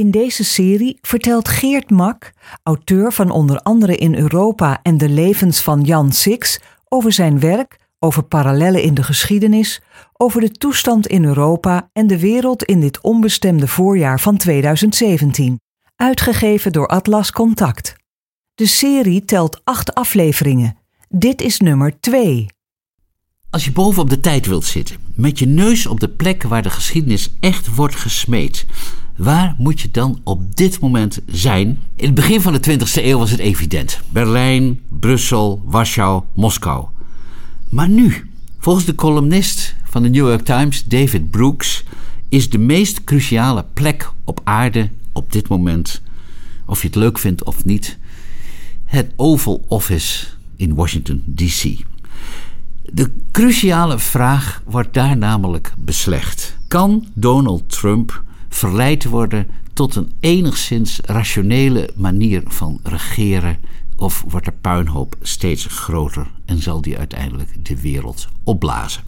In deze serie vertelt Geert Mak, auteur van onder andere In Europa en de levens van Jan Six, over zijn werk, over parallellen in de geschiedenis, over de toestand in Europa en de wereld in dit onbestemde voorjaar van 2017. Uitgegeven door Atlas Contact. De serie telt acht afleveringen. Dit is nummer 2. Als je bovenop de tijd wilt zitten, met je neus op de plek waar de geschiedenis echt wordt gesmeed, waar moet je dan op dit moment zijn? In het begin van de 20e eeuw was het evident: Berlijn, Brussel, Warschau, Moskou. Maar nu, volgens de columnist van de New York Times, David Brooks, is de meest cruciale plek op aarde op dit moment, of je het leuk vindt of niet, het Oval Office in Washington, D.C. De cruciale vraag wordt daar namelijk beslecht. Kan Donald Trump verleid worden tot een enigszins rationele manier van regeren? Of wordt de puinhoop steeds groter en zal die uiteindelijk de wereld opblazen?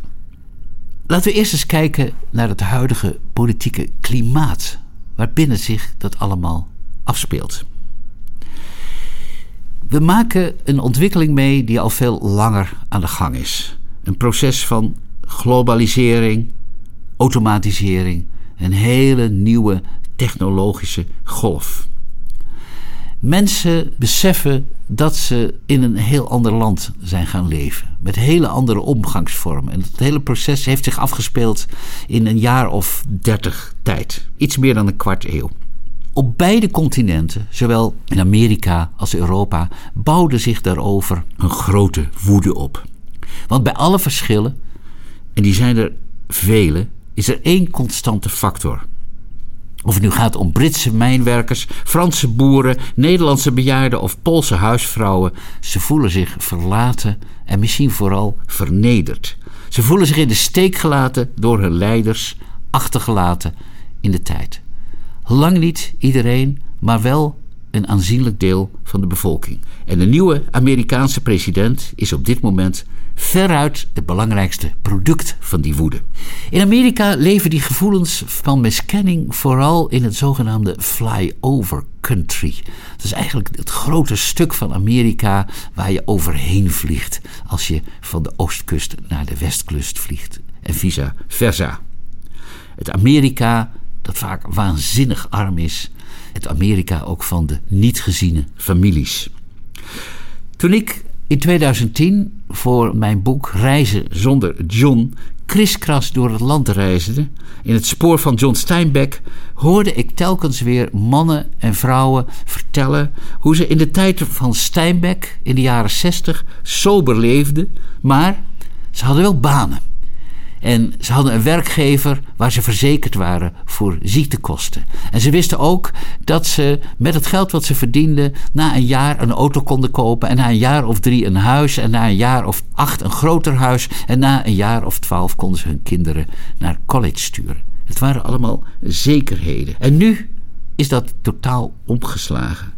Laten we eerst eens kijken naar het huidige politieke klimaat waarbinnen zich dat allemaal afspeelt. We maken een ontwikkeling mee die al veel langer aan de gang is. Een proces van globalisering, automatisering, een hele nieuwe technologische golf. Mensen beseffen dat ze in een heel ander land zijn gaan leven. Met hele andere omgangsvormen. En het hele proces heeft zich afgespeeld in een jaar of dertig tijd. Iets meer dan een kwart eeuw. Op beide continenten, zowel in Amerika als Europa, bouwde zich daarover een grote woede op. Want bij alle verschillen, en die zijn er vele, is er één constante factor. Of het nu gaat om Britse mijnwerkers, Franse boeren, Nederlandse bejaarden of Poolse huisvrouwen, ze voelen zich verlaten en misschien vooral vernederd. Ze voelen zich in de steek gelaten door hun leiders, achtergelaten in de tijd. Lang niet iedereen, maar wel een aanzienlijk deel van de bevolking. En de nieuwe Amerikaanse president is op dit moment veruit het belangrijkste product van die woede. In Amerika leven die gevoelens van miskenning vooral in het zogenaamde flyover country. Dat is eigenlijk het grote stuk van Amerika waar je overheen vliegt als je van de oostkust naar de westkust vliegt en vice versa. Het Amerika dat vaak waanzinnig arm is. Het Amerika ook van de niet geziene families. Toen ik in 2010 voor mijn boek Reizen zonder John kriskras door het land reisde, in het spoor van John Steinbeck, hoorde ik telkens weer mannen en vrouwen vertellen hoe ze in de tijd van Steinbeck in de jaren 60 sober leefden, maar ze hadden wel banen. En ze hadden een werkgever waar ze verzekerd waren voor ziektekosten. En ze wisten ook dat ze met het geld wat ze verdienden na een jaar een auto konden kopen. En na een jaar of drie een huis. En na een jaar of acht een groter huis. En na een jaar of twaalf konden ze hun kinderen naar college sturen. Het waren allemaal zekerheden. En nu is dat totaal omgeslagen.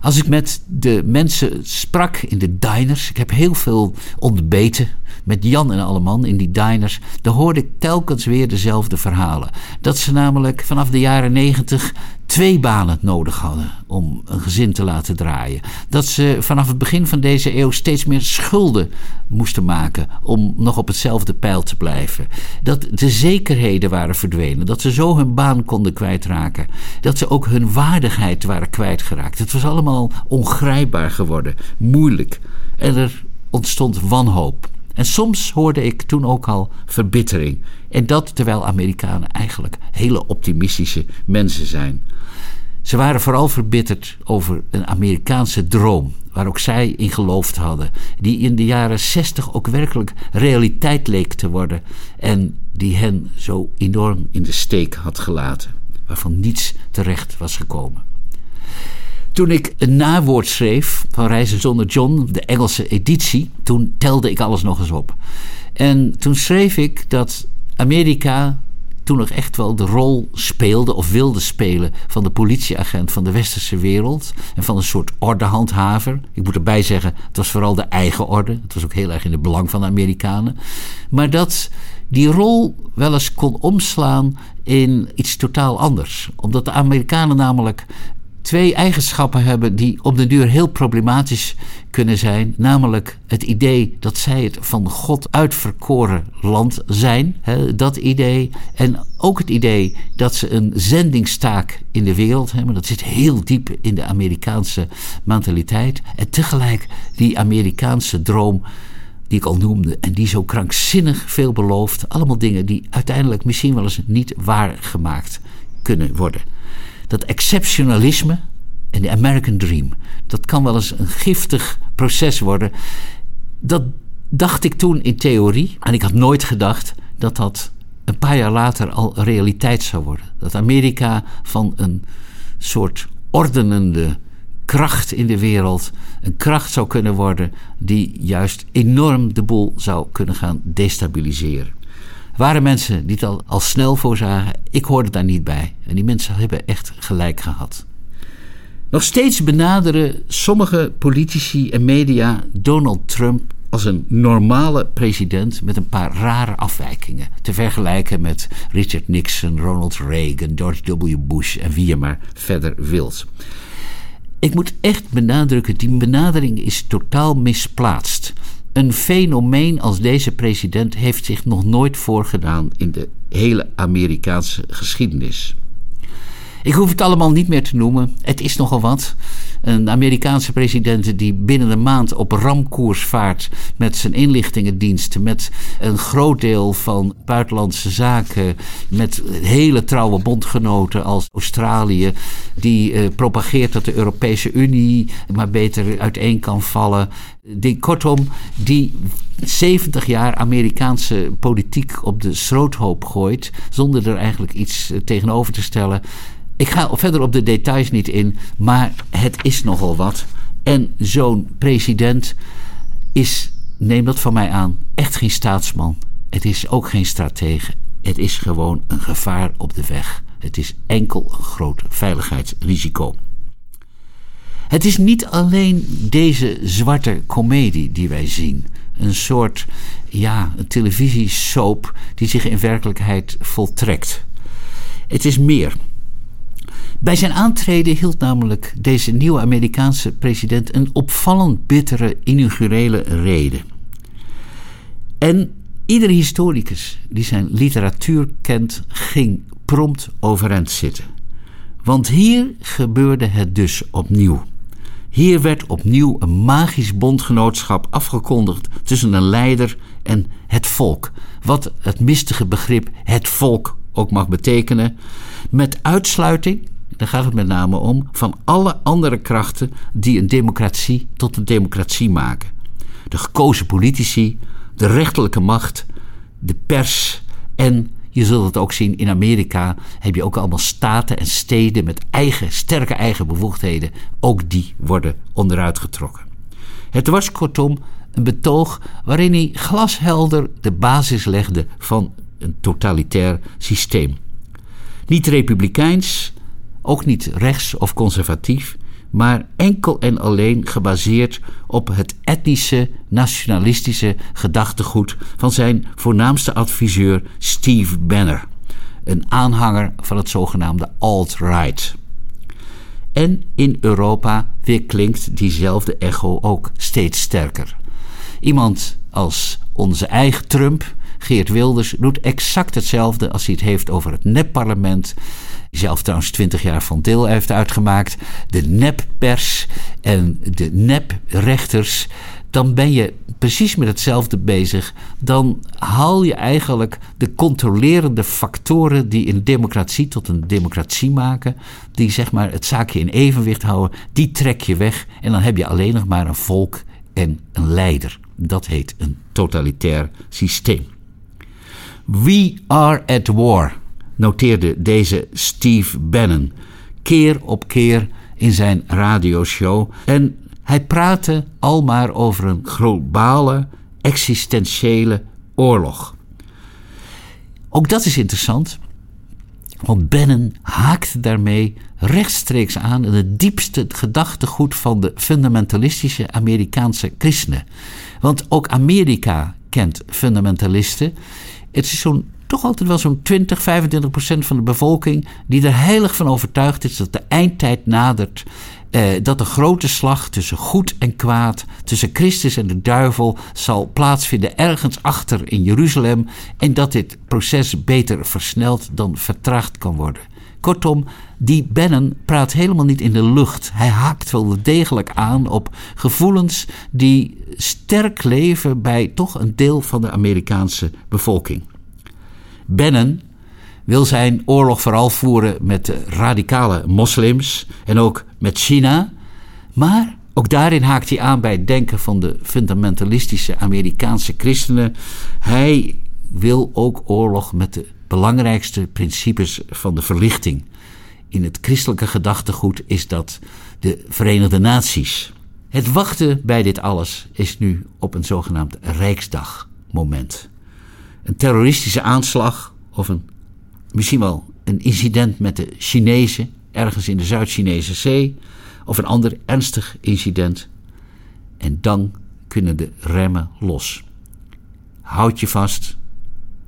Als ik met de mensen sprak in de diners, ik heb heel veel ontbeten met Jan en Alleman in die diners, dan hoorde ik telkens weer dezelfde verhalen. Dat ze namelijk vanaf de jaren negentig twee banen nodig hadden om een gezin te laten draaien. Dat ze vanaf het begin van deze eeuw steeds meer schulden moesten maken om nog op hetzelfde pijl te blijven. Dat de zekerheden waren verdwenen, dat ze zo hun baan konden kwijtraken, dat ze ook hun waardigheid waren kwijtgeraakt. Het was allemaal ongrijpbaar geworden, moeilijk en er ontstond wanhoop. En soms hoorde ik toen ook al verbittering. En dat terwijl Amerikanen eigenlijk hele optimistische mensen zijn. Ze waren vooral verbitterd over een Amerikaanse droom, waar ook zij in geloofd hadden, die in de jaren zestig ook werkelijk realiteit leek te worden en die hen zo enorm in de steek had gelaten, waarvan niets terecht was gekomen. Toen ik een nawoord schreef van Reizen zonder John, de Engelse editie, toen telde ik alles nog eens op. En toen schreef ik dat Amerika toen nog echt wel de rol speelde of wilde spelen van de politieagent van de westerse wereld en van een soort ordehandhaver. Ik moet erbij zeggen, het was vooral de eigen orde. Het was ook heel erg in het belang van de Amerikanen. Maar dat die rol wel eens kon omslaan in iets totaal anders. Omdat de Amerikanen namelijk twee eigenschappen hebben die op de duur heel problematisch kunnen zijn. Namelijk het idee dat zij het van God uitverkoren land zijn. Hè, dat idee. En ook het idee dat ze een zendingstaak in de wereld hebben. Dat zit heel diep in de Amerikaanse mentaliteit. En tegelijk die Amerikaanse droom die ik al noemde en die zo krankzinnig veel belooft. Allemaal dingen die uiteindelijk misschien wel eens niet waargemaakt kunnen worden. Dat exceptionalisme en de American Dream, dat kan wel eens een giftig proces worden. Dat dacht ik toen in theorie en ik had nooit gedacht dat dat een paar jaar later al realiteit zou worden. Dat Amerika van een soort ordenende kracht in de wereld een kracht zou kunnen worden die juist enorm de boel zou kunnen gaan destabiliseren. Waren mensen die het al, al snel voorzagen. Ik hoorde daar niet bij. En die mensen hebben echt gelijk gehad. Nog steeds benaderen sommige politici en media Donald Trump als een normale president met een paar rare afwijkingen. Te vergelijken met Richard Nixon, Ronald Reagan, George W. Bush en wie je maar verder wilt. Ik moet echt benadrukken, die benadering is totaal misplaatst. Een fenomeen als deze president heeft zich nog nooit voorgedaan in de hele Amerikaanse geschiedenis. Ik hoef het allemaal niet meer te noemen. Het is nogal wat. Een Amerikaanse president die binnen een maand op ramkoers vaart met zijn inlichtingendiensten, met een groot deel van buitenlandse zaken, met hele trouwe bondgenoten als Australië, die eh, propageert dat de Europese Unie maar beter uiteen kan vallen. Die, kortom, die 70 jaar Amerikaanse politiek op de schroothoop gooit, zonder er eigenlijk iets eh, tegenover te stellen. Ik ga verder op de details niet in, maar het is nogal wat. En zo'n president is, neem dat van mij aan, echt geen staatsman. Het is ook geen stratege. Het is gewoon een gevaar op de weg. Het is enkel een groot veiligheidsrisico. Het is niet alleen deze zwarte komedie die wij zien. Een soort ja, een televisiesoap die zich in werkelijkheid voltrekt. Het is meer. Bij zijn aantreden hield namelijk deze nieuwe Amerikaanse president een opvallend bittere inaugurele reden. En iedere historicus die zijn literatuur kent, ging prompt overeind zitten. Want hier gebeurde het dus opnieuw. Hier werd opnieuw een magisch bondgenootschap afgekondigd tussen een leider en het volk. Wat het mistige begrip het volk ook mag betekenen. Met uitsluiting daar gaat het met name om, van alle andere krachten die een democratie tot een democratie maken. De gekozen politici, de rechterlijke macht, de pers en je zult het ook zien in Amerika heb je ook allemaal staten en steden met eigen, sterke eigen bevoegdheden. Ook die worden onderuit getrokken. Het was kortom een betoog waarin hij glashelder de basis legde van een totalitair systeem. Niet republikeins, ook niet rechts of conservatief, maar enkel en alleen gebaseerd op het etnische, nationalistische gedachtegoed van zijn voornaamste adviseur Steve Banner, een aanhanger van het zogenaamde alt-right. En in Europa weer klinkt diezelfde echo ook steeds sterker. Iemand als onze eigen Trump, Geert Wilders, doet exact hetzelfde als hij het heeft over het nepparlement zelf trouwens twintig jaar van deel heeft uitgemaakt, de neppers en de neprechters, dan ben je precies met hetzelfde bezig. Dan haal je eigenlijk de controlerende factoren die een democratie tot een democratie maken, die zeg maar het zaakje in evenwicht houden, die trek je weg en dan heb je alleen nog maar een volk en een leider. Dat heet een totalitair systeem. We are at war noteerde deze Steve Bannon keer op keer in zijn radioshow. En hij praatte al maar over een globale, existentiële oorlog. Ook dat is interessant, want Bannon haakt daarmee rechtstreeks aan in het diepste gedachtegoed van de fundamentalistische Amerikaanse christenen. Want ook Amerika kent fundamentalisten Het is zo'n toch altijd wel zo'n 20, 25 procent van de bevolking die er heilig van overtuigd is dat de eindtijd nadert. Eh, dat de grote slag tussen goed en kwaad, tussen Christus en de duivel, zal plaatsvinden ergens achter in Jeruzalem. En dat dit proces beter versneld dan vertraagd kan worden. Kortom, die Bannon praat helemaal niet in de lucht. Hij haakt wel degelijk aan op gevoelens die sterk leven bij toch een deel van de Amerikaanse bevolking. Bannon wil zijn oorlog vooral voeren met de radicale moslims en ook met China. Maar ook daarin haakt hij aan bij het denken van de fundamentalistische Amerikaanse christenen. Hij wil ook oorlog met de belangrijkste principes van de verlichting. In het christelijke gedachtegoed is dat de Verenigde Naties. Het wachten bij dit alles is nu op een zogenaamd Rijksdagmoment. Een terroristische aanslag of een, misschien wel een incident met de Chinezen ergens in de Zuid-Chinese zee of een ander ernstig incident. En dan kunnen de remmen los. Houd je vast,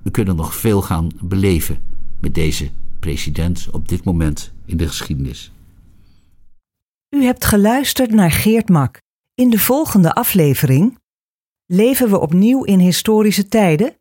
we kunnen nog veel gaan beleven met deze president op dit moment in de geschiedenis. U hebt geluisterd naar Geert Mak. In de volgende aflevering leven we opnieuw in historische tijden